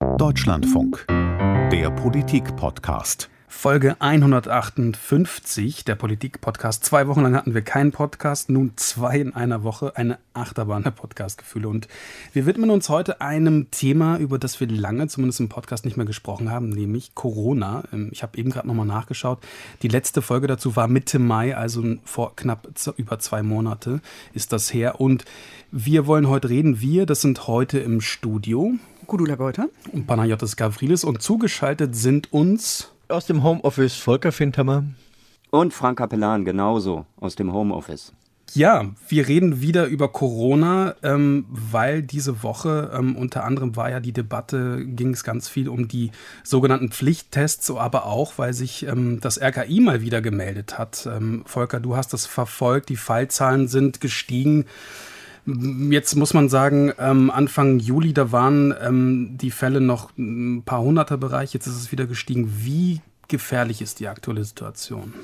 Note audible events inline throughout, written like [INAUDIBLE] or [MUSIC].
Deutschlandfunk, der Politik-Podcast. Folge 158, der Politik-Podcast. Zwei Wochen lang hatten wir keinen Podcast, nun zwei in einer Woche, eine Achterbahn der Podcast-Gefühle. Und wir widmen uns heute einem Thema, über das wir lange, zumindest im Podcast, nicht mehr gesprochen haben, nämlich Corona. Ähm, ich habe eben gerade nochmal nachgeschaut. Die letzte Folge dazu war Mitte Mai, also vor knapp über zwei Monate ist das her. Und wir wollen heute reden. Wir, das sind heute im Studio. Gudula Geuter. Und Panayotis Gavrilis. Und zugeschaltet sind uns aus dem Homeoffice Volker Findhammer. Und Frank Kapellan genauso aus dem Homeoffice. Ja, wir reden wieder über Corona, ähm, weil diese Woche ähm, unter anderem war ja die Debatte, ging es ganz viel um die sogenannten Pflichttests, aber auch, weil sich ähm, das RKI mal wieder gemeldet hat. Ähm, Volker, du hast das verfolgt, die Fallzahlen sind gestiegen. Jetzt muss man sagen, ähm, Anfang Juli, da waren ähm, die Fälle noch ein paar hunderter Bereich, jetzt ist es wieder gestiegen. Wie gefährlich ist die aktuelle Situation?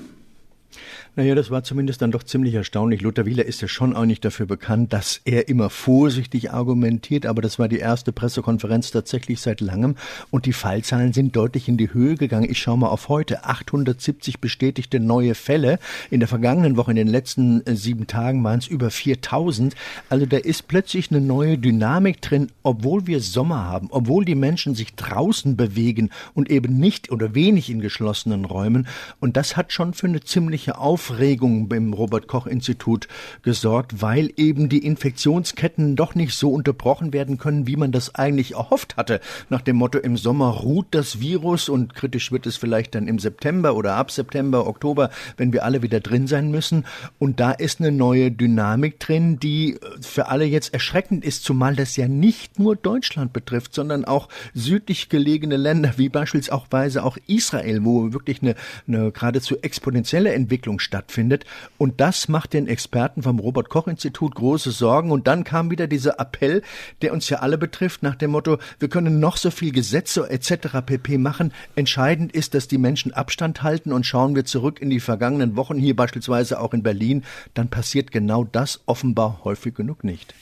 Naja, das war zumindest dann doch ziemlich erstaunlich. Lothar Wieler ist ja schon auch nicht dafür bekannt, dass er immer vorsichtig argumentiert, aber das war die erste Pressekonferenz tatsächlich seit langem und die Fallzahlen sind deutlich in die Höhe gegangen. Ich schaue mal auf heute. 870 bestätigte neue Fälle. In der vergangenen Woche, in den letzten äh, sieben Tagen waren es über 4000. Also da ist plötzlich eine neue Dynamik drin, obwohl wir Sommer haben, obwohl die Menschen sich draußen bewegen und eben nicht oder wenig in geschlossenen Räumen. Und das hat schon für eine ziemliche Aufmerksamkeit Aufregung beim Robert Koch Institut gesorgt, weil eben die Infektionsketten doch nicht so unterbrochen werden können, wie man das eigentlich erhofft hatte. Nach dem Motto, im Sommer ruht das Virus und kritisch wird es vielleicht dann im September oder ab September, Oktober, wenn wir alle wieder drin sein müssen. Und da ist eine neue Dynamik drin, die für alle jetzt erschreckend ist, zumal das ja nicht nur Deutschland betrifft, sondern auch südlich gelegene Länder, wie beispielsweise auch Israel, wo wirklich eine, eine geradezu exponentielle Entwicklung stattfindet stattfindet. Und das macht den Experten vom Robert Koch Institut große Sorgen. Und dann kam wieder dieser Appell, der uns ja alle betrifft, nach dem Motto, wir können noch so viel Gesetze etc. pp machen. Entscheidend ist, dass die Menschen Abstand halten und schauen wir zurück in die vergangenen Wochen, hier beispielsweise auch in Berlin, dann passiert genau das offenbar häufig genug nicht.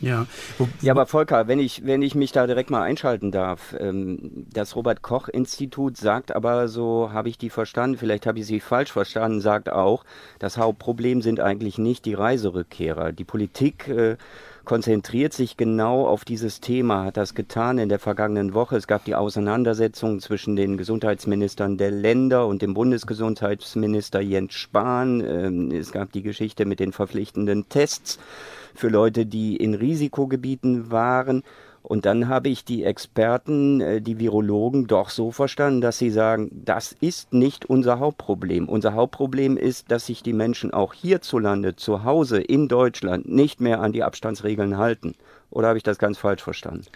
Ja. ja, aber Volker, wenn ich, wenn ich mich da direkt mal einschalten darf, ähm, das Robert Koch Institut sagt aber, so habe ich die verstanden, vielleicht habe ich sie falsch verstanden, sagt auch, das Hauptproblem sind eigentlich nicht die Reiserückkehrer. Die Politik äh, konzentriert sich genau auf dieses Thema, hat das getan in der vergangenen Woche. Es gab die Auseinandersetzung zwischen den Gesundheitsministern der Länder und dem Bundesgesundheitsminister Jens Spahn. Ähm, es gab die Geschichte mit den verpflichtenden Tests für Leute, die in Risikogebieten waren. Und dann habe ich die Experten, äh, die Virologen doch so verstanden, dass sie sagen, das ist nicht unser Hauptproblem. Unser Hauptproblem ist, dass sich die Menschen auch hierzulande, zu Hause in Deutschland, nicht mehr an die Abstandsregeln halten. Oder habe ich das ganz falsch verstanden?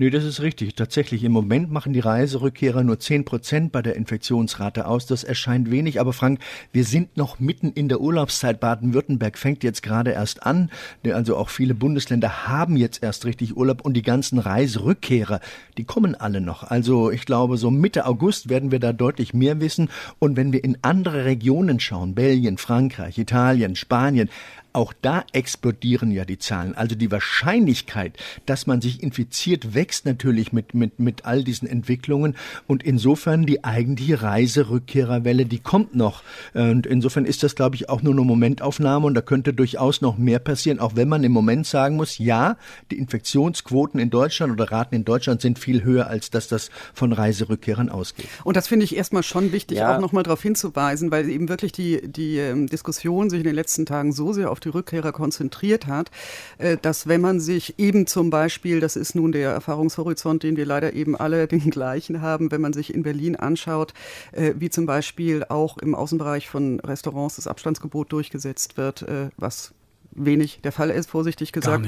Nee, das ist richtig. Tatsächlich, im Moment machen die Reiserückkehrer nur zehn Prozent bei der Infektionsrate aus. Das erscheint wenig. Aber Frank, wir sind noch mitten in der Urlaubszeit. Baden-Württemberg fängt jetzt gerade erst an. Also auch viele Bundesländer haben jetzt erst richtig Urlaub und die ganzen Reiserückkehrer, die kommen alle noch. Also ich glaube, so Mitte August werden wir da deutlich mehr wissen. Und wenn wir in andere Regionen schauen, Belgien, Frankreich, Italien, Spanien, auch da explodieren ja die Zahlen. Also die Wahrscheinlichkeit, dass man sich infiziert, wächst natürlich mit, mit, mit all diesen Entwicklungen. Und insofern die eigentliche Reiserückkehrerwelle, die kommt noch. Und insofern ist das, glaube ich, auch nur eine Momentaufnahme und da könnte durchaus noch mehr passieren, auch wenn man im Moment sagen muss, ja, die Infektionsquoten in Deutschland oder Raten in Deutschland sind viel höher, als dass das von Reiserückkehrern ausgeht. Und das finde ich erstmal schon wichtig, ja. auch nochmal darauf hinzuweisen, weil eben wirklich die, die ähm, Diskussion sich in den letzten Tagen so sehr auf auf die Rückkehrer konzentriert hat, äh, dass wenn man sich eben zum Beispiel, das ist nun der Erfahrungshorizont, den wir leider eben alle [LAUGHS] den gleichen haben, wenn man sich in Berlin anschaut, äh, wie zum Beispiel auch im Außenbereich von Restaurants das Abstandsgebot durchgesetzt wird, äh, was wenig der Fall ist, vorsichtig gesagt,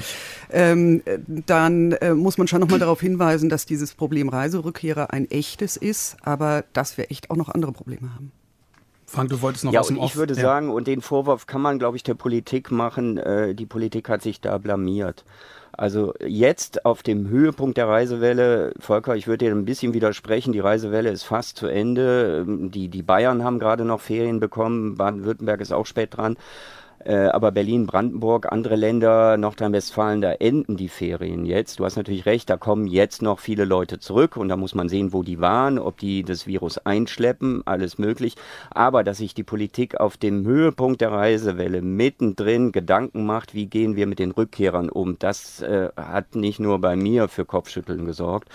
ähm, dann äh, muss man schon nochmal darauf hinweisen, dass dieses Problem Reiserückkehrer ein echtes ist, aber dass wir echt auch noch andere Probleme haben. Frank, du wolltest noch ja, dem Off. Ich würde ja. sagen, und den Vorwurf kann man, glaube ich, der Politik machen. Äh, die Politik hat sich da blamiert. Also jetzt auf dem Höhepunkt der Reisewelle, Volker, ich würde dir ein bisschen widersprechen, die Reisewelle ist fast zu Ende. Die, die Bayern haben gerade noch Ferien bekommen, Baden-Württemberg ist auch spät dran. Äh, aber Berlin, Brandenburg, andere Länder, Nordrhein-Westfalen, da enden die Ferien jetzt. Du hast natürlich recht, da kommen jetzt noch viele Leute zurück und da muss man sehen, wo die waren, ob die das Virus einschleppen, alles möglich. Aber dass sich die Politik auf dem Höhepunkt der Reisewelle mittendrin Gedanken macht, wie gehen wir mit den Rückkehrern um, das äh, hat nicht nur bei mir für Kopfschütteln gesorgt.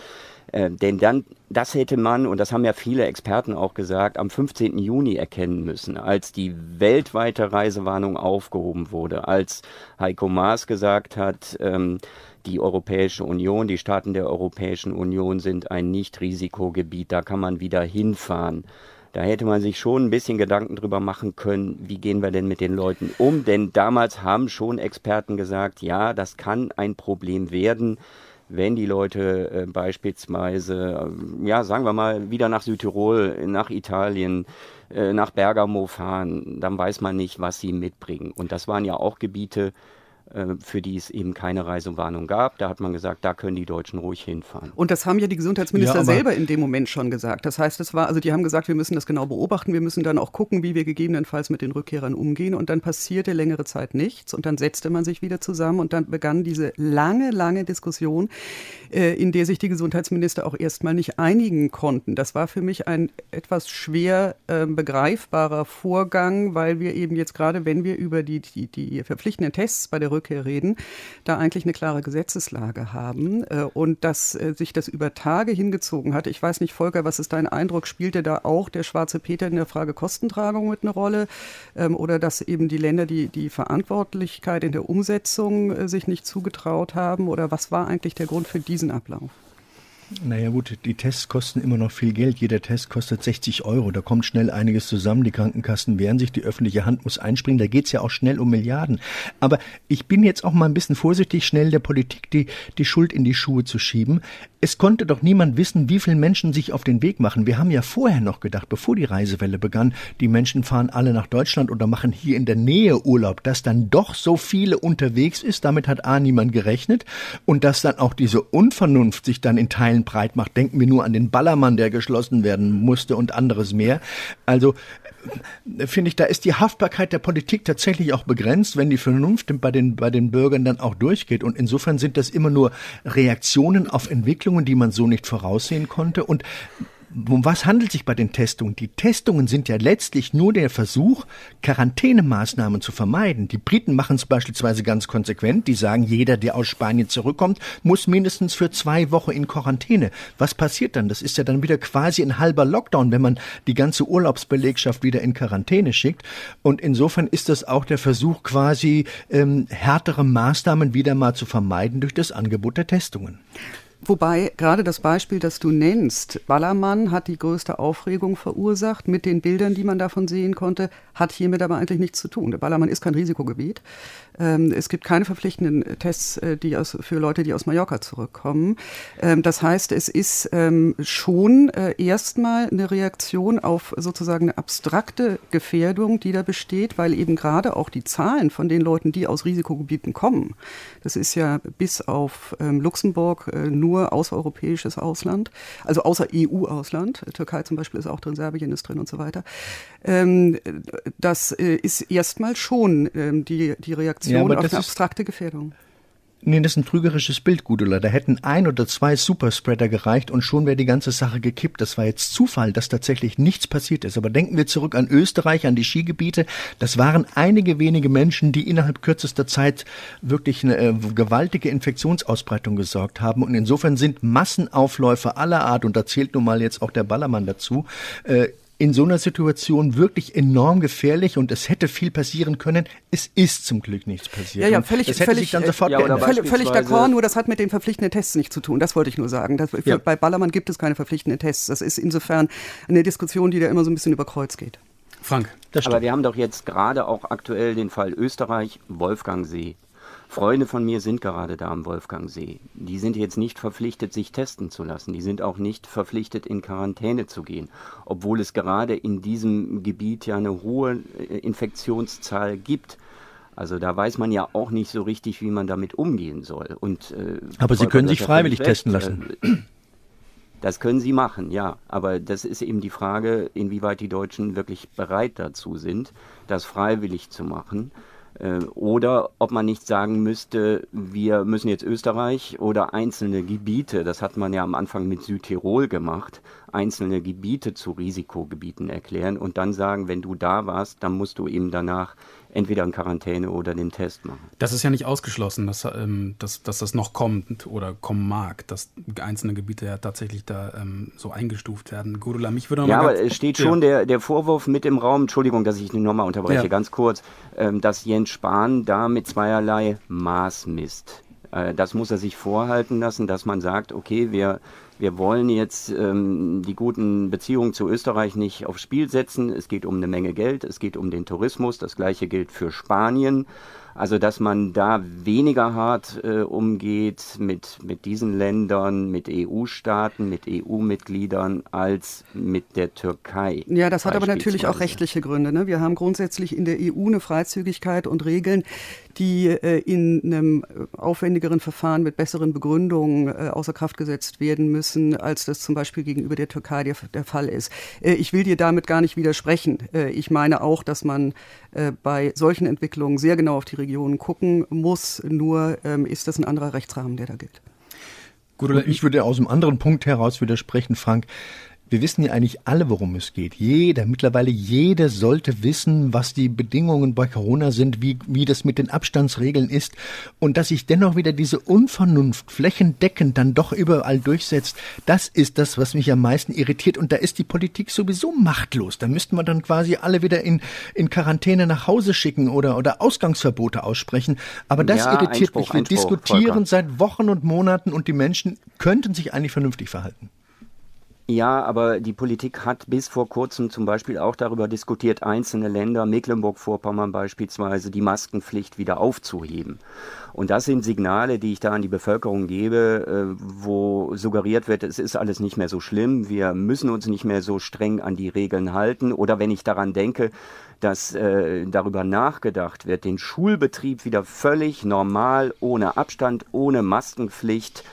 Äh, denn dann, das hätte man, und das haben ja viele Experten auch gesagt, am 15. Juni erkennen müssen, als die weltweite Reisewarnung aufgehoben wurde, als Heiko Maas gesagt hat, ähm, die Europäische Union, die Staaten der Europäischen Union sind ein Nicht-Risikogebiet, da kann man wieder hinfahren. Da hätte man sich schon ein bisschen Gedanken drüber machen können, wie gehen wir denn mit den Leuten um? Denn damals haben schon Experten gesagt, ja, das kann ein Problem werden wenn die Leute äh, beispielsweise, äh, ja, sagen wir mal, wieder nach Südtirol, nach Italien, äh, nach Bergamo fahren, dann weiß man nicht, was sie mitbringen. Und das waren ja auch Gebiete, für die es eben keine Reisewarnung gab. Da hat man gesagt, da können die Deutschen ruhig hinfahren. Und das haben ja die Gesundheitsminister ja, selber in dem Moment schon gesagt. Das heißt, es war, also die haben gesagt, wir müssen das genau beobachten, wir müssen dann auch gucken, wie wir gegebenenfalls mit den Rückkehrern umgehen. Und dann passierte längere Zeit nichts und dann setzte man sich wieder zusammen und dann begann diese lange, lange Diskussion, äh, in der sich die Gesundheitsminister auch erstmal nicht einigen konnten. Das war für mich ein etwas schwer äh, begreifbarer Vorgang, weil wir eben jetzt gerade, wenn wir über die, die, die verpflichtenden Tests bei der Rückkehr reden, da eigentlich eine klare Gesetzeslage haben äh, und dass äh, sich das über Tage hingezogen hat. Ich weiß nicht, Volker, was ist dein Eindruck? Spielte da auch der schwarze Peter in der Frage Kostentragung mit eine Rolle ähm, oder dass eben die Länder die, die Verantwortlichkeit in der Umsetzung äh, sich nicht zugetraut haben oder was war eigentlich der Grund für diesen Ablauf? Naja gut, die Tests kosten immer noch viel Geld. Jeder Test kostet 60 Euro. Da kommt schnell einiges zusammen. Die Krankenkassen wehren sich, die öffentliche Hand muss einspringen. Da geht's ja auch schnell um Milliarden. Aber ich bin jetzt auch mal ein bisschen vorsichtig, schnell der Politik die, die Schuld in die Schuhe zu schieben. Es konnte doch niemand wissen, wie viele Menschen sich auf den Weg machen. Wir haben ja vorher noch gedacht, bevor die Reisewelle begann, die Menschen fahren alle nach Deutschland oder machen hier in der Nähe Urlaub, dass dann doch so viele unterwegs ist. Damit hat A niemand gerechnet. Und dass dann auch diese Unvernunft sich dann in Teilen breit macht. Denken wir nur an den Ballermann, der geschlossen werden musste und anderes mehr. Also finde ich, da ist die Haftbarkeit der Politik tatsächlich auch begrenzt, wenn die Vernunft bei den, bei den Bürgern dann auch durchgeht. Und insofern sind das immer nur Reaktionen auf Entwicklungen, die man so nicht voraussehen konnte. Und um was handelt sich bei den Testungen? Die Testungen sind ja letztlich nur der Versuch, Quarantänemaßnahmen zu vermeiden. Die Briten machen es beispielsweise ganz konsequent. Die sagen, jeder, der aus Spanien zurückkommt, muss mindestens für zwei Wochen in Quarantäne. Was passiert dann? Das ist ja dann wieder quasi ein halber Lockdown, wenn man die ganze Urlaubsbelegschaft wieder in Quarantäne schickt. Und insofern ist das auch der Versuch, quasi ähm, härtere Maßnahmen wieder mal zu vermeiden durch das Angebot der Testungen. Wobei gerade das Beispiel, das du nennst, Ballermann hat die größte Aufregung verursacht mit den Bildern, die man davon sehen konnte, hat hiermit aber eigentlich nichts zu tun. Der Ballermann ist kein Risikogebiet. Ähm, es gibt keine verpflichtenden Tests äh, die aus, für Leute, die aus Mallorca zurückkommen. Ähm, das heißt, es ist ähm, schon äh, erstmal eine Reaktion auf sozusagen eine abstrakte Gefährdung, die da besteht, weil eben gerade auch die Zahlen von den Leuten, die aus Risikogebieten kommen, das ist ja bis auf Luxemburg äh, nur nur außereuropäisches Ausland, also außer EU-Ausland. Türkei zum Beispiel ist auch drin, Serbien ist drin und so weiter. Ähm, das äh, ist erstmal schon ähm, die, die Reaktion ja, auf eine abstrakte Gefährdung. Nee, das ist ein trügerisches Bild, Gudula. Da hätten ein oder zwei Superspreader gereicht und schon wäre die ganze Sache gekippt. Das war jetzt Zufall, dass tatsächlich nichts passiert ist. Aber denken wir zurück an Österreich, an die Skigebiete. Das waren einige wenige Menschen, die innerhalb kürzester Zeit wirklich eine äh, gewaltige Infektionsausbreitung gesorgt haben. Und insofern sind Massenaufläufe aller Art, und da zählt nun mal jetzt auch der Ballermann dazu, äh, in so einer Situation wirklich enorm gefährlich und es hätte viel passieren können. Es ist zum Glück nichts passiert. Ja, ja, völlig, das hätte völlig, sich dann sofort ja, geändert. Völlig, völlig d'accord, nur das hat mit den verpflichtenden Tests nichts zu tun. Das wollte ich nur sagen. Das, ja. Bei Ballermann gibt es keine verpflichtenden Tests. Das ist insofern eine Diskussion, die da immer so ein bisschen über Kreuz geht. Frank, das stimmt. Aber wir haben doch jetzt gerade auch aktuell den Fall Österreich, Wolfgangsee. Freunde von mir sind gerade da am Wolfgangsee. Die sind jetzt nicht verpflichtet, sich testen zu lassen. Die sind auch nicht verpflichtet, in Quarantäne zu gehen, obwohl es gerade in diesem Gebiet ja eine hohe äh, Infektionszahl gibt. Also da weiß man ja auch nicht so richtig, wie man damit umgehen soll. Und, äh, Aber Sie können sich freiwillig testen lassen. Äh, das können sie machen, ja. Aber das ist eben die Frage, inwieweit die Deutschen wirklich bereit dazu sind, das freiwillig zu machen. Äh, oder ob man nicht sagen müsste, wir müssen jetzt Österreich oder einzelne Gebiete, das hat man ja am Anfang mit Südtirol gemacht, einzelne Gebiete zu Risikogebieten erklären und dann sagen, wenn du da warst, dann musst du eben danach entweder in Quarantäne oder den Test machen. Das ist ja nicht ausgeschlossen, dass, ähm, dass, dass das noch kommt oder kommen mag, dass einzelne Gebiete ja tatsächlich da ähm, so eingestuft werden. Gudula, mich würde Ja, aber es steht schon der, der Vorwurf mit im Raum, Entschuldigung, dass ich nochmal unterbreche, ja. ganz kurz, ähm, dass Jens Spahn da mit zweierlei Maß misst. Äh, das muss er sich vorhalten lassen, dass man sagt, okay, wir wir wollen jetzt ähm, die guten Beziehungen zu Österreich nicht aufs Spiel setzen. Es geht um eine Menge Geld, es geht um den Tourismus. Das gleiche gilt für Spanien. Also dass man da weniger hart äh, umgeht mit, mit diesen Ländern, mit EU-Staaten, mit EU-Mitgliedern als mit der Türkei. Ja, das hat aber natürlich auch rechtliche Gründe. Ne? Wir haben grundsätzlich in der EU eine Freizügigkeit und Regeln, die äh, in einem aufwendigeren Verfahren mit besseren Begründungen äh, außer Kraft gesetzt werden müssen, als das zum Beispiel gegenüber der Türkei der, der Fall ist. Äh, ich will dir damit gar nicht widersprechen. Äh, ich meine auch, dass man äh, bei solchen Entwicklungen sehr genau auf die Regionen gucken muss. Nur ähm, ist das ein anderer Rechtsrahmen, der da gilt. Gut, oder ich würde aus einem anderen Punkt heraus widersprechen, Frank wir wissen ja eigentlich alle, worum es geht. Jeder, mittlerweile jeder sollte wissen, was die Bedingungen bei Corona sind, wie, wie das mit den Abstandsregeln ist und dass sich dennoch wieder diese Unvernunft flächendeckend dann doch überall durchsetzt. Das ist das, was mich am meisten irritiert und da ist die Politik sowieso machtlos. Da müssten wir dann quasi alle wieder in, in Quarantäne nach Hause schicken oder, oder Ausgangsverbote aussprechen. Aber das ja, irritiert Einspruch, mich. Wir Einspruch, diskutieren Volker. seit Wochen und Monaten und die Menschen könnten sich eigentlich vernünftig verhalten. Ja, aber die Politik hat bis vor kurzem zum Beispiel auch darüber diskutiert, einzelne Länder, Mecklenburg-Vorpommern beispielsweise, die Maskenpflicht wieder aufzuheben. Und das sind Signale, die ich da an die Bevölkerung gebe, äh, wo suggeriert wird, es ist alles nicht mehr so schlimm, wir müssen uns nicht mehr so streng an die Regeln halten. Oder wenn ich daran denke, dass äh, darüber nachgedacht wird, den Schulbetrieb wieder völlig normal, ohne Abstand, ohne Maskenpflicht,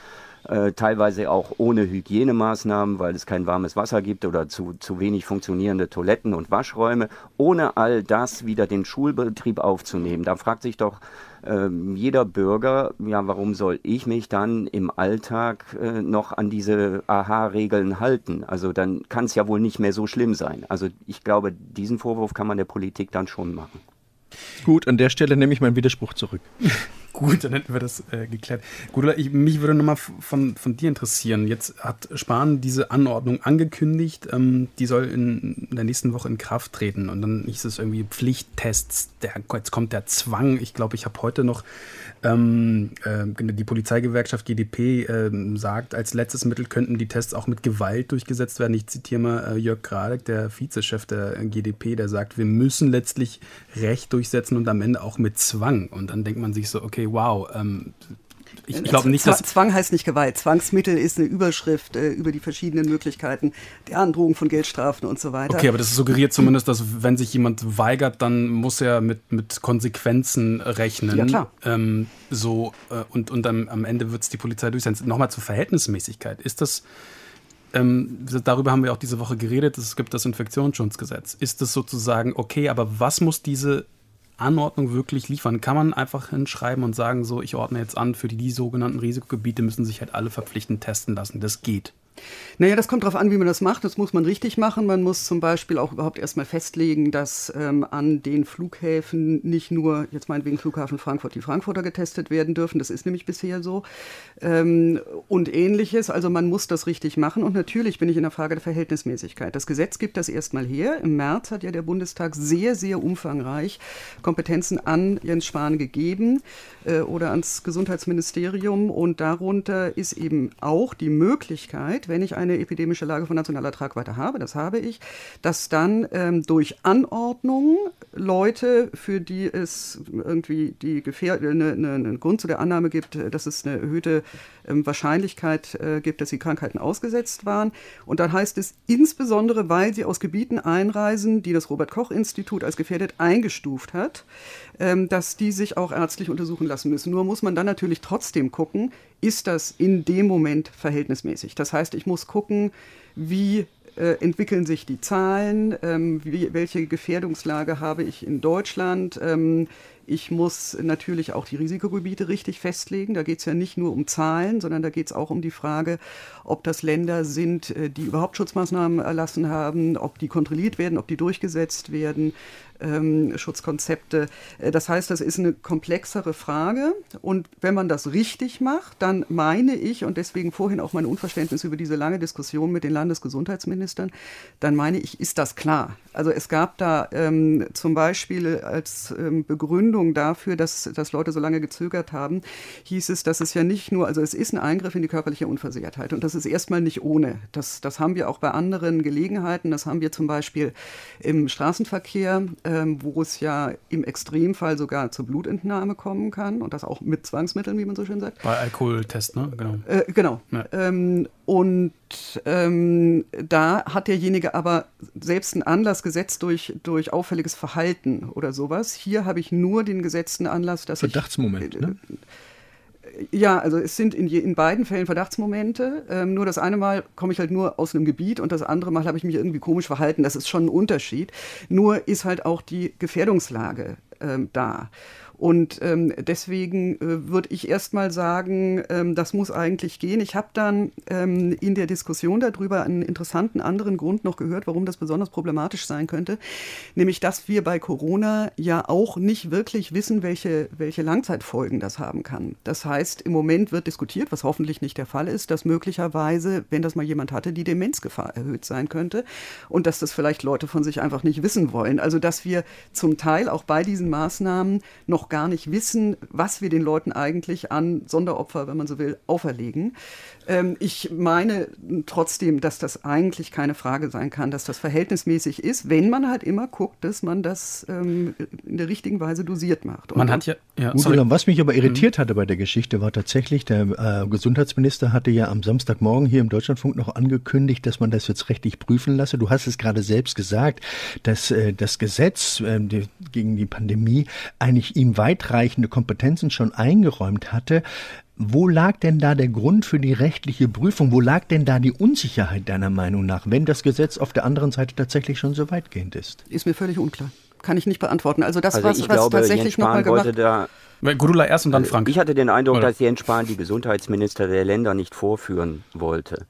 äh, teilweise auch ohne Hygienemaßnahmen, weil es kein warmes Wasser gibt oder zu, zu wenig funktionierende Toiletten und Waschräume, ohne all das wieder den Schulbetrieb aufzunehmen. Da fragt sich doch ähm, jeder Bürger, ja, warum soll ich mich dann im Alltag äh, noch an diese Aha-Regeln halten? Also dann kann es ja wohl nicht mehr so schlimm sein. Also ich glaube, diesen Vorwurf kann man der Politik dann schon machen. Gut, an der Stelle nehme ich meinen Widerspruch zurück. [LAUGHS] Gut, dann hätten wir das äh, geklärt. Gut, ich, mich würde nochmal von, von dir interessieren. Jetzt hat Spahn diese Anordnung angekündigt, ähm, die soll in, in, der nächsten Woche in Kraft treten. Und dann hieß es irgendwie Pflichttests. Der, jetzt kommt der Zwang. Ich glaube, ich habe heute noch ähm, äh, die Polizeigewerkschaft GdP äh, sagt, als letztes Mittel könnten die Tests auch mit Gewalt durchgesetzt werden. Ich zitiere mal äh, Jörg Gradek, der Vizechef der GdP, der sagt, wir müssen letztlich Recht durchsetzen und am Ende auch mit Zwang. Und dann denkt man sich so, okay, wow, ähm, ich, ich glaube nicht, dass. Zwang heißt nicht Gewalt. Zwangsmittel ist eine Überschrift äh, über die verschiedenen Möglichkeiten der Androhung von Geldstrafen und so weiter. Okay, aber das suggeriert [CLEARS THROAT] zumindest, dass wenn sich jemand weigert, dann muss er mit, mit Konsequenzen rechnen. Ja, klar. Ähm, so, äh, und, und am, am Ende wird es die Polizei durchsetzen. Nochmal zur Verhältnismäßigkeit. Ist das. Ähm, darüber haben wir auch diese Woche geredet. Es gibt das Infektionsschutzgesetz. Ist es sozusagen okay, aber was muss diese Anordnung wirklich liefern? Kann man einfach hinschreiben und sagen, so, ich ordne jetzt an, für die, die sogenannten Risikogebiete müssen sich halt alle verpflichtend testen lassen. Das geht. Naja, das kommt darauf an, wie man das macht. Das muss man richtig machen. Man muss zum Beispiel auch überhaupt erstmal festlegen, dass ähm, an den Flughäfen nicht nur, jetzt meinetwegen Flughafen Frankfurt, die Frankfurter getestet werden dürfen. Das ist nämlich bisher so. Ähm, und ähnliches. Also man muss das richtig machen. Und natürlich bin ich in der Frage der Verhältnismäßigkeit. Das Gesetz gibt das erstmal her. Im März hat ja der Bundestag sehr, sehr umfangreich Kompetenzen an Jens Spahn gegeben äh, oder ans Gesundheitsministerium. Und darunter ist eben auch die Möglichkeit, wenn ich eine epidemische Lage von nationaler Tragweite habe, das habe ich, dass dann ähm, durch Anordnung Leute, für die es irgendwie die Gefähr eine, eine, einen Grund zu der Annahme gibt, dass es eine erhöhte ähm, Wahrscheinlichkeit äh, gibt, dass sie Krankheiten ausgesetzt waren. Und dann heißt es insbesondere, weil sie aus Gebieten einreisen, die das Robert Koch Institut als gefährdet eingestuft hat, dass die sich auch ärztlich untersuchen lassen müssen. Nur muss man dann natürlich trotzdem gucken, ist das in dem Moment verhältnismäßig. Das heißt, ich muss gucken, wie äh, entwickeln sich die Zahlen, ähm, wie, welche Gefährdungslage habe ich in Deutschland, ähm, Ich muss natürlich auch die Risikogebiete richtig festlegen. Da geht es ja nicht nur um Zahlen, sondern da geht es auch um die Frage, ob das Länder sind, äh, die überhaupt Schutzmaßnahmen erlassen haben, ob die kontrolliert werden, ob die durchgesetzt werden, ähm, Schutzkonzepte. Äh, das heißt, das ist eine komplexere Frage. Und wenn man das richtig macht, dann meine ich, und deswegen vorhin auch mein Unverständnis über diese lange Diskussion mit den Landesgesundheitsministern, dann meine ich, ist das klar. Also es gab da ähm, zum Beispiel als ähm, Begründung dafür, dass, dass Leute so lange gezögert haben, hieß es, dass es ja nicht nur, also es ist ein Eingriff in die körperliche Unversehrtheit und das ist erstmal nicht ohne. Das, das haben wir auch bei anderen Gelegenheiten. Das haben wir zum Beispiel im Straßenverkehr. Äh, ähm, wo es ja im Extremfall sogar zur Blutentnahme kommen kann und das auch mit Zwangsmitteln, wie man so schön sagt. Bei Alkoholtest, ne? Genau. Äh, genau. Ja. Ähm, und ähm, da hat derjenige aber selbst einen Anlass gesetzt durch, durch auffälliges Verhalten oder sowas. Hier habe ich nur den gesetzten Anlass, dass Verdachtsmoment, ich, äh, ne? Ja, also es sind in, je, in beiden Fällen Verdachtsmomente. Ähm, nur das eine Mal komme ich halt nur aus einem Gebiet und das andere Mal habe ich mich irgendwie komisch verhalten. Das ist schon ein Unterschied. Nur ist halt auch die Gefährdungslage ähm, da. Und ähm, deswegen äh, würde ich erstmal sagen, ähm, das muss eigentlich gehen. Ich habe dann ähm, in der Diskussion darüber einen interessanten anderen Grund noch gehört, warum das besonders problematisch sein könnte, nämlich dass wir bei Corona ja auch nicht wirklich wissen, welche, welche Langzeitfolgen das haben kann. Das heißt, im Moment wird diskutiert, was hoffentlich nicht der Fall ist, dass möglicherweise, wenn das mal jemand hatte, die Demenzgefahr erhöht sein könnte und dass das vielleicht Leute von sich einfach nicht wissen wollen. Also dass wir zum Teil auch bei diesen Maßnahmen noch gar nicht wissen, was wir den Leuten eigentlich an Sonderopfer, wenn man so will, auferlegen. Ähm, ich meine trotzdem, dass das eigentlich keine Frage sein kann, dass das verhältnismäßig ist, wenn man halt immer guckt, dass man das ähm, in der richtigen Weise dosiert macht. Und man hat ja, ja Gut, was mich aber irritiert mhm. hatte bei der Geschichte, war tatsächlich, der äh, Gesundheitsminister hatte ja am Samstagmorgen hier im Deutschlandfunk noch angekündigt, dass man das jetzt rechtlich prüfen lasse. Du hast es gerade selbst gesagt, dass äh, das Gesetz äh, die, gegen die Pandemie eigentlich ihm weitreichende Kompetenzen schon eingeräumt hatte. Wo lag denn da der Grund für die rechtliche Prüfung? Wo lag denn da die Unsicherheit deiner Meinung nach, wenn das Gesetz auf der anderen Seite tatsächlich schon so weitgehend ist? Ist mir völlig unklar. Kann ich nicht beantworten. Also das, also was, was glaube, tatsächlich nochmal gemacht da Gudula erst und dann Frank. Ich hatte den Eindruck, dass Jens Spahn die Gesundheitsminister der Länder nicht vorführen wollte.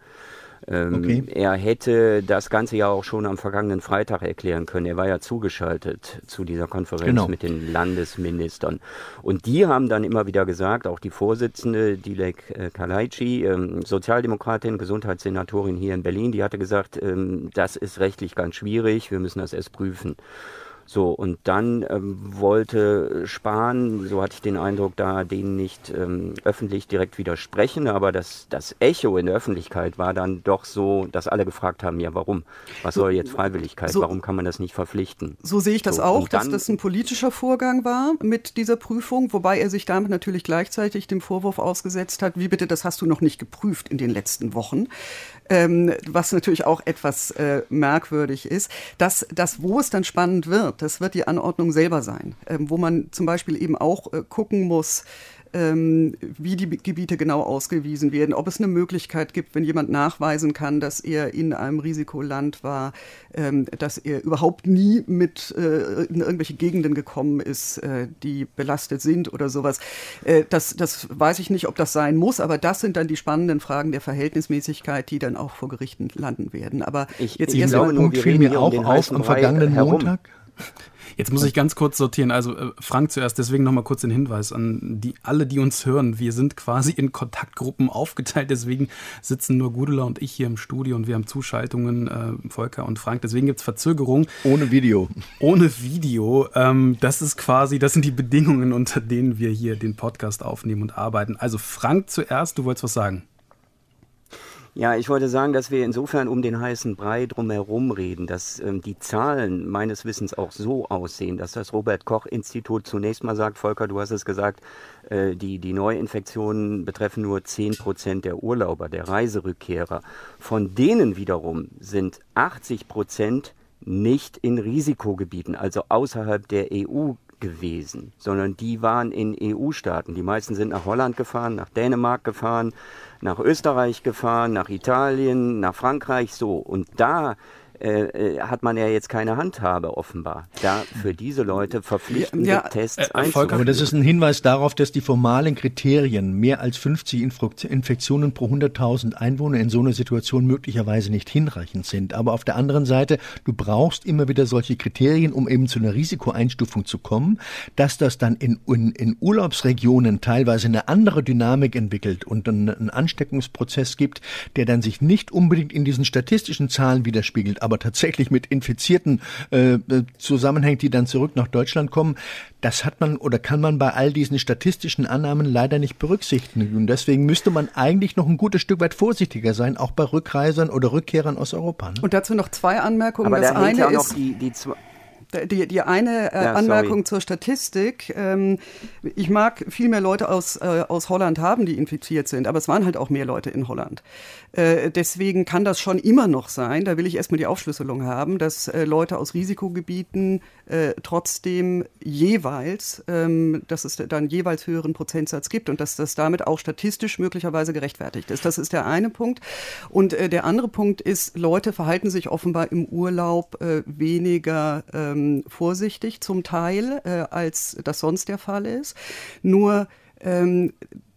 Ähm, okay. Er hätte das Ganze ja auch schon am vergangenen Freitag erklären können. Er war ja zugeschaltet zu dieser Konferenz genau. mit den Landesministern. Und die haben dann immer wieder gesagt, auch die Vorsitzende Dilek äh, Kalaici, ähm, Sozialdemokratin, Gesundheitssenatorin hier in Berlin, die hatte gesagt, ähm, das ist rechtlich ganz schwierig, wir müssen das erst prüfen. So, und dann ähm, wollte Spahn, so hatte ich den Eindruck, da denen nicht ähm, öffentlich direkt widersprechen, aber das, das Echo in der Öffentlichkeit war dann doch so, dass alle gefragt haben, ja, warum? Was soll jetzt Freiwilligkeit? So, warum kann man das nicht verpflichten? So sehe ich das so, auch, dass das ein politischer Vorgang war mit dieser Prüfung, wobei er sich damit natürlich gleichzeitig dem Vorwurf ausgesetzt hat, wie bitte, das hast du noch nicht geprüft in den letzten Wochen ähm, was natürlich auch etwas äh, merkwürdig ist. Dass das, wo es dann spannend wird, das wird die Anordnung selber sein, ähm, wo man zum Beispiel eben auch äh, gucken muss, wie die Gebiete genau ausgewiesen werden, ob es eine Möglichkeit gibt, wenn jemand nachweisen kann, dass er in einem Risikoland war, ähm, dass er überhaupt nie mit äh, in irgendwelche Gegenden gekommen ist, äh, die belastet sind oder sowas. Äh, das, das weiß ich nicht, ob das sein muss, aber das sind dann die spannenden Fragen der Verhältnismäßigkeit, die dann auch vor Gerichten landen werden. Aber ich, jetzt ich erst glaube, Punkt fiel mir auch um auf am vergangenen Montag. Jetzt muss ich ganz kurz sortieren. Also äh, Frank zuerst, deswegen nochmal kurz den Hinweis an die alle, die uns hören. Wir sind quasi in Kontaktgruppen aufgeteilt. Deswegen sitzen nur Gudula und ich hier im Studio und wir haben Zuschaltungen, äh, Volker und Frank. Deswegen gibt es Verzögerungen. Ohne Video. Ohne Video. Ähm, das ist quasi, das sind die Bedingungen, unter denen wir hier den Podcast aufnehmen und arbeiten. Also Frank zuerst, du wolltest was sagen. Ja, ich wollte sagen, dass wir insofern um den heißen Brei drumherum reden, dass ähm, die Zahlen meines Wissens auch so aussehen, dass das Robert Koch Institut zunächst mal sagt, Volker, du hast es gesagt, äh, die, die Neuinfektionen betreffen nur 10 Prozent der Urlauber, der Reiserückkehrer. Von denen wiederum sind 80 Prozent nicht in Risikogebieten, also außerhalb der EU gewesen, sondern die waren in EU-Staaten. Die meisten sind nach Holland gefahren, nach Dänemark gefahren, nach Österreich gefahren, nach Italien, nach Frankreich, so. Und da äh, äh, hat man ja jetzt keine Handhabe offenbar, da für diese Leute verpflichtende ja, Tests äh, einzuführen. Aber das ist ein Hinweis darauf, dass die formalen Kriterien, mehr als 50 Infektionen pro 100.000 Einwohner in so einer Situation möglicherweise nicht hinreichend sind. Aber auf der anderen Seite, du brauchst immer wieder solche Kriterien, um eben zu einer Risikoeinstufung zu kommen. Dass das dann in, in, in Urlaubsregionen teilweise eine andere Dynamik entwickelt und einen, einen Ansteckungsprozess gibt, der dann sich nicht unbedingt in diesen statistischen Zahlen widerspiegelt, aber aber tatsächlich mit Infizierten äh, äh, zusammenhängt, die dann zurück nach Deutschland kommen, das hat man oder kann man bei all diesen statistischen Annahmen leider nicht berücksichtigen. Und deswegen müsste man eigentlich noch ein gutes Stück weit vorsichtiger sein, auch bei Rückreisern oder Rückkehrern aus Europa. Ne? Und dazu noch zwei Anmerkungen. Aber das da eine ja ist die, die zwei die, die eine äh, ja, Anmerkung zur Statistik. Ähm, ich mag viel mehr Leute aus, äh, aus Holland haben, die infiziert sind, aber es waren halt auch mehr Leute in Holland. Äh, deswegen kann das schon immer noch sein, da will ich erstmal die Aufschlüsselung haben, dass äh, Leute aus Risikogebieten äh, trotzdem jeweils, ähm, dass es dann jeweils höheren Prozentsatz gibt und dass das damit auch statistisch möglicherweise gerechtfertigt ist. Das ist der eine Punkt. Und äh, der andere Punkt ist, Leute verhalten sich offenbar im Urlaub äh, weniger ähm, vorsichtig zum Teil, äh, als das sonst der Fall ist. Nur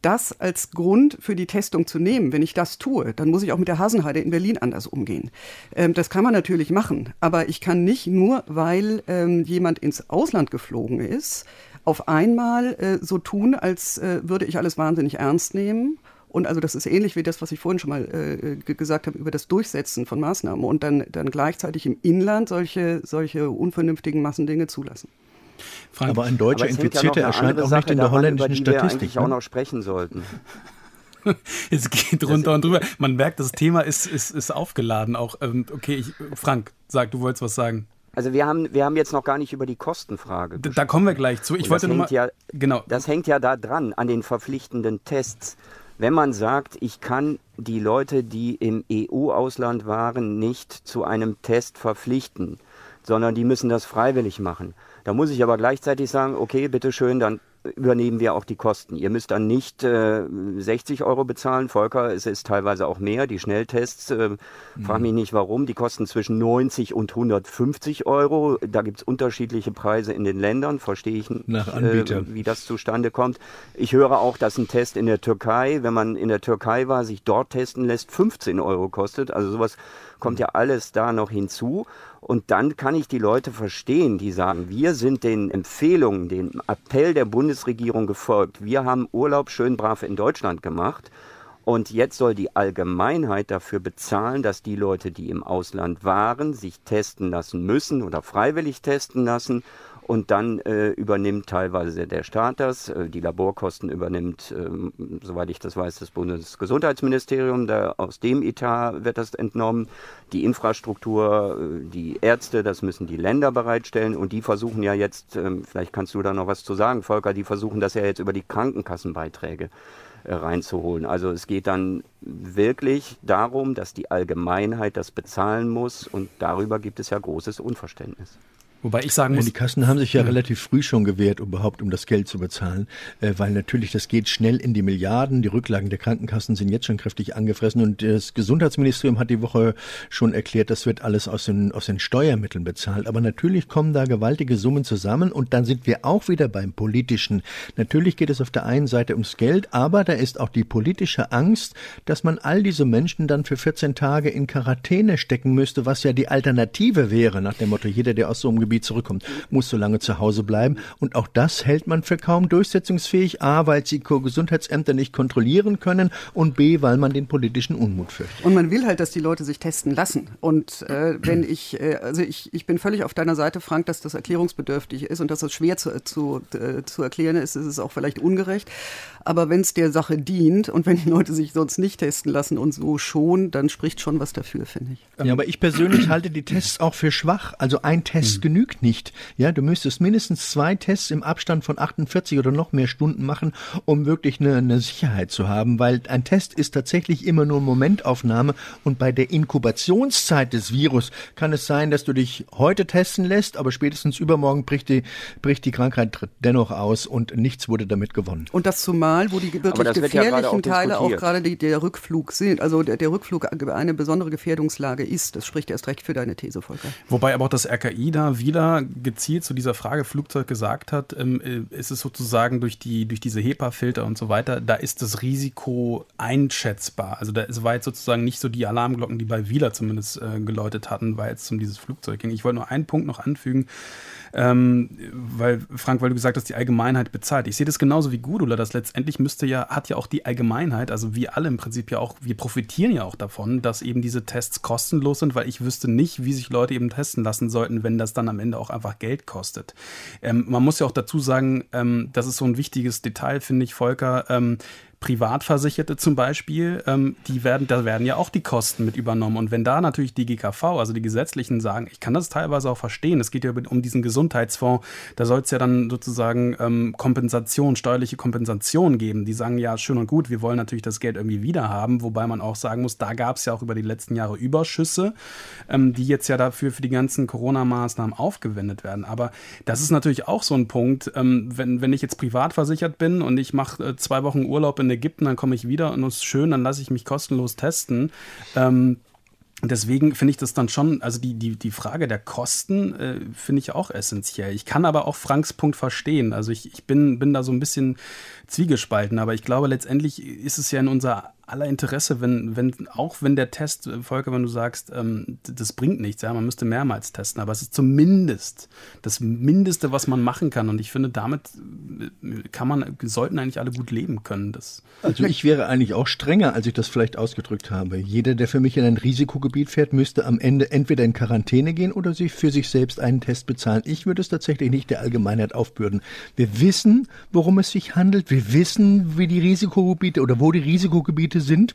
das als Grund für die Testung zu nehmen, wenn ich das tue, dann muss ich auch mit der Hasenheide in Berlin anders umgehen. Ähm, das kann man natürlich machen, aber ich kann nicht nur, weil ähm, jemand ins Ausland geflogen ist, auf einmal äh, so tun, als äh, würde ich alles wahnsinnig ernst nehmen und also das ist ähnlich wie das, was ich vorhin schon mal äh, gesagt habe über das Durchsetzen von Maßnahmen und dann, dann gleichzeitig im Inland solche, solche unvernünftigen Massendinge zulassen. Frank, aber ein deutscher Infizierter ja erscheint auch nicht in der holländischen über die Statistik. Wir eigentlich ne? auch noch sprechen sollten. [LAUGHS] es geht runter und drüber. Man merkt, das Thema ist, ist, ist aufgeladen auch. Ähm, okay, ich, Frank, sag, du wolltest was sagen. Also wir haben, wir haben jetzt noch gar nicht über die Kostenfrage gesprochen. Da kommen wir gleich zu. Ich und wollte nur ja, genau. Das hängt ja da dran, an den verpflichtenden Tests. Wenn man sagt, ich kann die Leute, die im EU-Ausland waren, nicht zu einem Test verpflichten, sondern die müssen das freiwillig machen, da muss ich aber gleichzeitig sagen, okay, bitteschön, dann übernehmen wir auch die Kosten. Ihr müsst dann nicht äh, 60 Euro bezahlen, Volker, es ist teilweise auch mehr. Die Schnelltests, äh, mhm. frag mich nicht warum, die kosten zwischen 90 und 150 Euro. Da gibt es unterschiedliche Preise in den Ländern, verstehe ich nicht, äh, wie das zustande kommt. Ich höre auch, dass ein Test in der Türkei, wenn man in der Türkei war, sich dort testen lässt, 15 Euro kostet. Also sowas kommt ja alles da noch hinzu. Und dann kann ich die Leute verstehen, die sagen, wir sind den Empfehlungen, dem Appell der Bundesregierung gefolgt. Wir haben Urlaub schön brav in Deutschland gemacht. Und jetzt soll die Allgemeinheit dafür bezahlen, dass die Leute, die im Ausland waren, sich testen lassen müssen oder freiwillig testen lassen und dann äh, übernimmt teilweise der Staat das. Äh, die Laborkosten übernimmt, äh, soweit ich das weiß, das Bundesgesundheitsministerium. Da, aus dem Etat wird das entnommen. Die Infrastruktur, äh, die Ärzte, das müssen die Länder bereitstellen. Und die versuchen ja jetzt, ähm, vielleicht kannst du da noch was zu sagen, Volker, die versuchen das ja jetzt über die Krankenkassenbeiträge äh, reinzuholen. Also es geht dann wirklich darum, dass die Allgemeinheit das bezahlen muss und darüber gibt es ja großes Unverständnis. Wobei ich sagen muss. Die Kassen haben sich ja, ja, relativ früh schon gewehrt, um überhaupt um das Geld zu bezahlen, äh, weil natürlich das geht schnell in die Milliarden. Die Rücklagen der Krankenkassen sind jetzt schon kräftig angefressen und das Gesundheitsministerium hat die Woche schon erklärt, das wird alles aus den, aus den Steuermitteln bezahlt. Aber natürlich kommen da gewaltige Summen zusammen und dann sind wir auch wieder beim Politischen. Natürlich geht es auf der einen Seite ums Geld, aber da ist auch die politische Angst, dass man all diese Menschen dann für 14 Tage in Quarantäne stecken müsste, was ja die Alternative wäre, nach dem Motto, jeder, der aus so einem Gebiet zurückkommt, muss so lange zu Hause bleiben. Und auch das hält man für kaum durchsetzungsfähig. A, weil sie Gesundheitsämter nicht kontrollieren können und B, weil man den politischen Unmut fürchtet. Und man will halt, dass die Leute sich testen lassen. Und äh, wenn ich, äh, also ich, ich bin völlig auf deiner Seite, Frank, dass das erklärungsbedürftig ist und dass das schwer zu, zu, äh, zu erklären ist, ist es auch vielleicht ungerecht. Aber wenn es der Sache dient und wenn die Leute sich sonst nicht testen lassen und so schon, dann spricht schon was dafür, finde ich. Ja, aber ich persönlich [CLEARS THROAT] halte die Tests auch für schwach. Also ein Test mhm. genügt nicht. Ja, du müsstest mindestens zwei Tests im Abstand von 48 oder noch mehr Stunden machen, um wirklich eine, eine Sicherheit zu haben, weil ein Test ist tatsächlich immer nur Momentaufnahme und bei der Inkubationszeit des Virus kann es sein, dass du dich heute testen lässt, aber spätestens übermorgen bricht die, bricht die Krankheit dennoch aus und nichts wurde damit gewonnen. Und das zumal Zumal, wo die wirklich gefährlichen ja Teile auch gerade die, der Rückflug sind, also der, der, Rückflug eine besondere Gefährdungslage ist. Das spricht erst recht für deine These, Volker. Wobei aber auch das RKI da wieder gezielt zu dieser Frage Flugzeug gesagt hat, ähm, äh, ist es sozusagen durch, die, durch diese HEPA-Filter und so weiter, da ist das Risiko einschätzbar. Also da es war jetzt sozusagen nicht so die Alarmglocken, die bei Wieler zumindest äh, geläutet hatten, weil es um dieses Flugzeug ging. Ich wollte nur einen Punkt noch anfügen, ähm, weil, Frank, weil du gesagt hast, die Allgemeinheit bezahlt. Ich sehe das genauso wie Gudula, dass letztendlich müsste ja, hat ja auch die Allgemeinheit, also wir alle im Prinzip ja auch, wir profitieren ja auch davon, dass eben diese Tests kostenlos sind, weil ich wüsste nicht, wie sich Leute eben testen lassen sollten, wenn das dann am Ende auch einfach Geld kostet. Ähm, man muss ja auch dazu sagen, ähm, das ist so ein wichtiges Detail, finde ich, Volker. Privatversicherte zum Beispiel, ähm, die werden, da werden ja auch die Kosten mit übernommen. Und wenn da natürlich die GKV, also die Gesetzlichen, sagen, ich kann das teilweise auch verstehen, es geht ja um diesen Gesundheitsfonds, da soll es ja dann sozusagen ähm, Kompensation, steuerliche Kompensation geben. Die sagen, ja, schön und gut, wir wollen natürlich das Geld irgendwie wieder haben, wobei man auch sagen muss, da gab es ja auch über die letzten Jahre Überschüsse, ähm, die jetzt ja dafür für die ganzen Corona-Maßnahmen aufgewendet werden. Aber das ist natürlich auch so ein Punkt, ähm, wenn, wenn ich jetzt privat versichert bin und ich mache äh, zwei Wochen Urlaub in in Ägypten, dann komme ich wieder und es ist schön, dann lasse ich mich kostenlos testen. Ähm, Deswegen finde ich das dann schon, also die, die, die Frage der Kosten äh, finde ich auch essentiell. Ich kann aber auch Franks Punkt verstehen. Also ich, ich bin, bin da so ein bisschen zwiegespalten, aber ich glaube, letztendlich ist es ja in unser aller Interesse, wenn, wenn, auch wenn der Test, äh, Volker, wenn du sagst, ähm, das bringt nichts, ja, man müsste mehrmals testen, aber es ist zumindest das Mindeste, was man machen kann. Und ich finde, damit äh, kann man, sollten eigentlich alle gut leben können. Das also ich wäre eigentlich auch strenger, als ich das vielleicht ausgedrückt habe. Jeder, der für mich in ein Risikogebiet fährt, müsste am Ende entweder in Quarantäne gehen oder sich für sich selbst einen Test bezahlen. Ich würde es tatsächlich nicht der Allgemeinheit aufbürden. Wir wissen, worum es sich handelt. Wir wissen, wie die Risikogebiete oder wo die Risikogebiete Leute sind.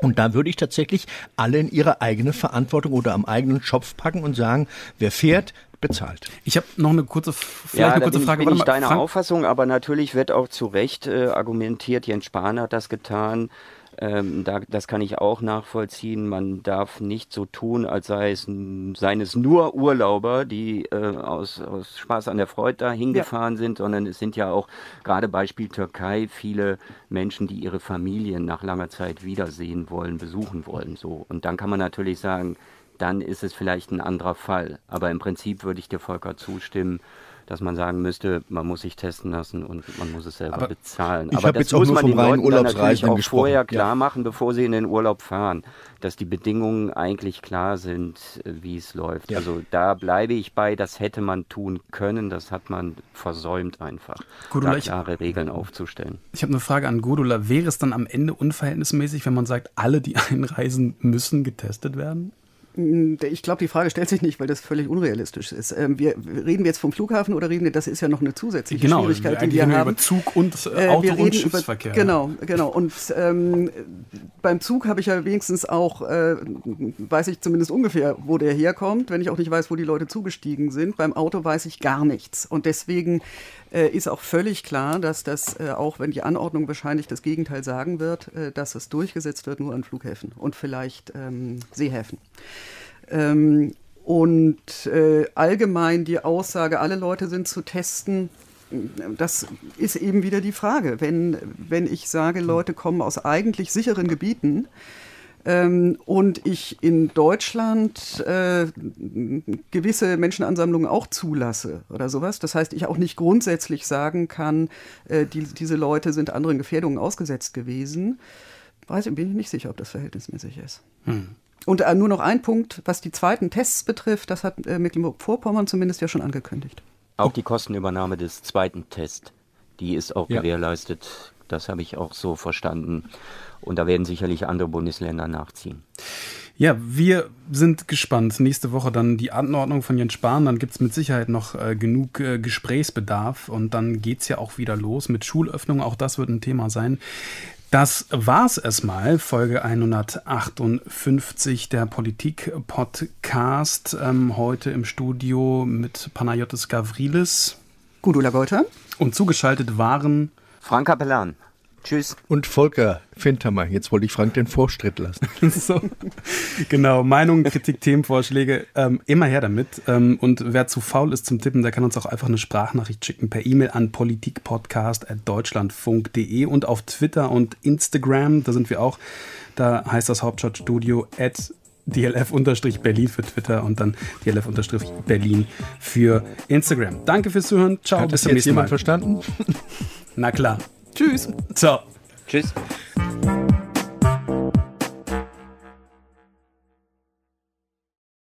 Und da würde ich tatsächlich alle in ihre eigene Verantwortung oder am eigenen Schopf packen und sagen, wer fährt, bezahlt. Ich habe noch eine kurze, vielleicht ja, eine kurze bin Frage. Ich, bin ich deiner Auffassung, aber natürlich wird auch zu Recht äh, argumentiert, Jens Spahn hat das getan, ähm, da, das kann ich auch nachvollziehen. Man darf nicht so tun, als sei es, seien es nur Urlauber, die äh, aus, aus Spaß an der Freude da hingefahren ja. sind, sondern es sind ja auch gerade Beispiel Türkei viele Menschen, die ihre Familien nach langer Zeit wiedersehen wollen, besuchen wollen. So. Und dann kann man natürlich sagen, dann ist es vielleicht ein anderer Fall. Aber im Prinzip würde ich dir Volker zustimmen dass man sagen müsste, man muss sich testen lassen und man muss es selber aber bezahlen. Ich Aber das jetzt muss man den Leuten dann natürlich auch vorher klar ja. machen, bevor sie in den Urlaub fahren, dass die Bedingungen eigentlich klar sind, wie es läuft. Ja. Also da bleibe ich bei, das hätte man tun können, das hat man versäumt einfach, Gudula, da klare Regeln aufzustellen. Ich habe eine Frage an Gudula. Wäre es dann am Ende unverhältnismäßig, wenn man sagt, alle, die [LAUGHS] einreisen, müssen getestet werden? Hm, ich glaube, die Frage stellt sich nicht, weil das völlig unrealistisch ist. Ähm, wir, reden wir jetzt vom Flughafen oder reden wir, das ist ja noch eine zusätzliche genau, Schwierigkeit, die wir haben. Über Zug und äh, Auto wir und Schiffsverkehr. Über, genau, genau. Und ähm, beim Zug habe ich ja wenigstens auch, äh, weiß ich zumindest ungefähr, wo der herkommt, wenn ich auch nicht weiß, wo die Leute zugestiegen sind. Beim Auto weiß ich gar nichts. Und deswegen äh, ist auch völlig klar, dass das, äh, auch wenn die Anordnung wahrscheinlich das Gegenteil sagen wird, äh, dass es durchgesetzt wird nur an Flughäfen und vielleicht ähm, Seehäfen. Ähm, und äh, allgemein die Aussage, alle Leute sind zu testen, das ist eben wieder die Frage. Wenn, wenn ich sage, Leute kommen aus eigentlich sicheren Gebieten, ähm, und ich in Deutschland äh, gewisse Menschenansammlungen auch zulasse oder sowas. Das heißt, ich auch nicht grundsätzlich sagen kann, äh, die, diese Leute sind anderen Gefährdungen ausgesetzt gewesen. Weiß ich, bin ich nicht sicher, ob das verhältnismäßig ist. Hm. Und äh, nur noch ein Punkt, was die zweiten Tests betrifft, das hat äh, Mecklenburg-Vorpommern zumindest ja schon angekündigt. Auch die Kostenübernahme des zweiten Tests, die ist auch ja. gewährleistet. Das habe ich auch so verstanden. Und da werden sicherlich andere Bundesländer nachziehen. Ja, wir sind gespannt. Nächste Woche dann die Anordnung von Jens Spahn. Dann gibt es mit Sicherheit noch äh, genug äh, Gesprächsbedarf. Und dann geht es ja auch wieder los mit Schulöffnung. Auch das wird ein Thema sein. Das war's erstmal, Folge 158 der Politik-Podcast. Ähm, heute im Studio mit Panayotis Gavrilis. Gudula Geuter. Und zugeschaltet waren Frank Kapellan Tschüss. Und Volker Fintermer, jetzt wollte ich Frank den Vorstritt lassen. [LAUGHS] so, genau, Meinungen, Kritik, Themenvorschläge, ähm, immer her damit. Ähm, und wer zu faul ist zum Tippen, der kann uns auch einfach eine Sprachnachricht schicken per E-Mail an politikpodcast.deutschlandfunk.de und auf Twitter und Instagram, da sind wir auch. Da heißt das Hauptstadtstudio at DLF-Berlin für Twitter und dann DLF-Berlin für Instagram. Danke fürs Zuhören. Ciao, Hat bis zum nächsten Mal. verstanden? Na klar. Tschüss. Ciao. Tschüss.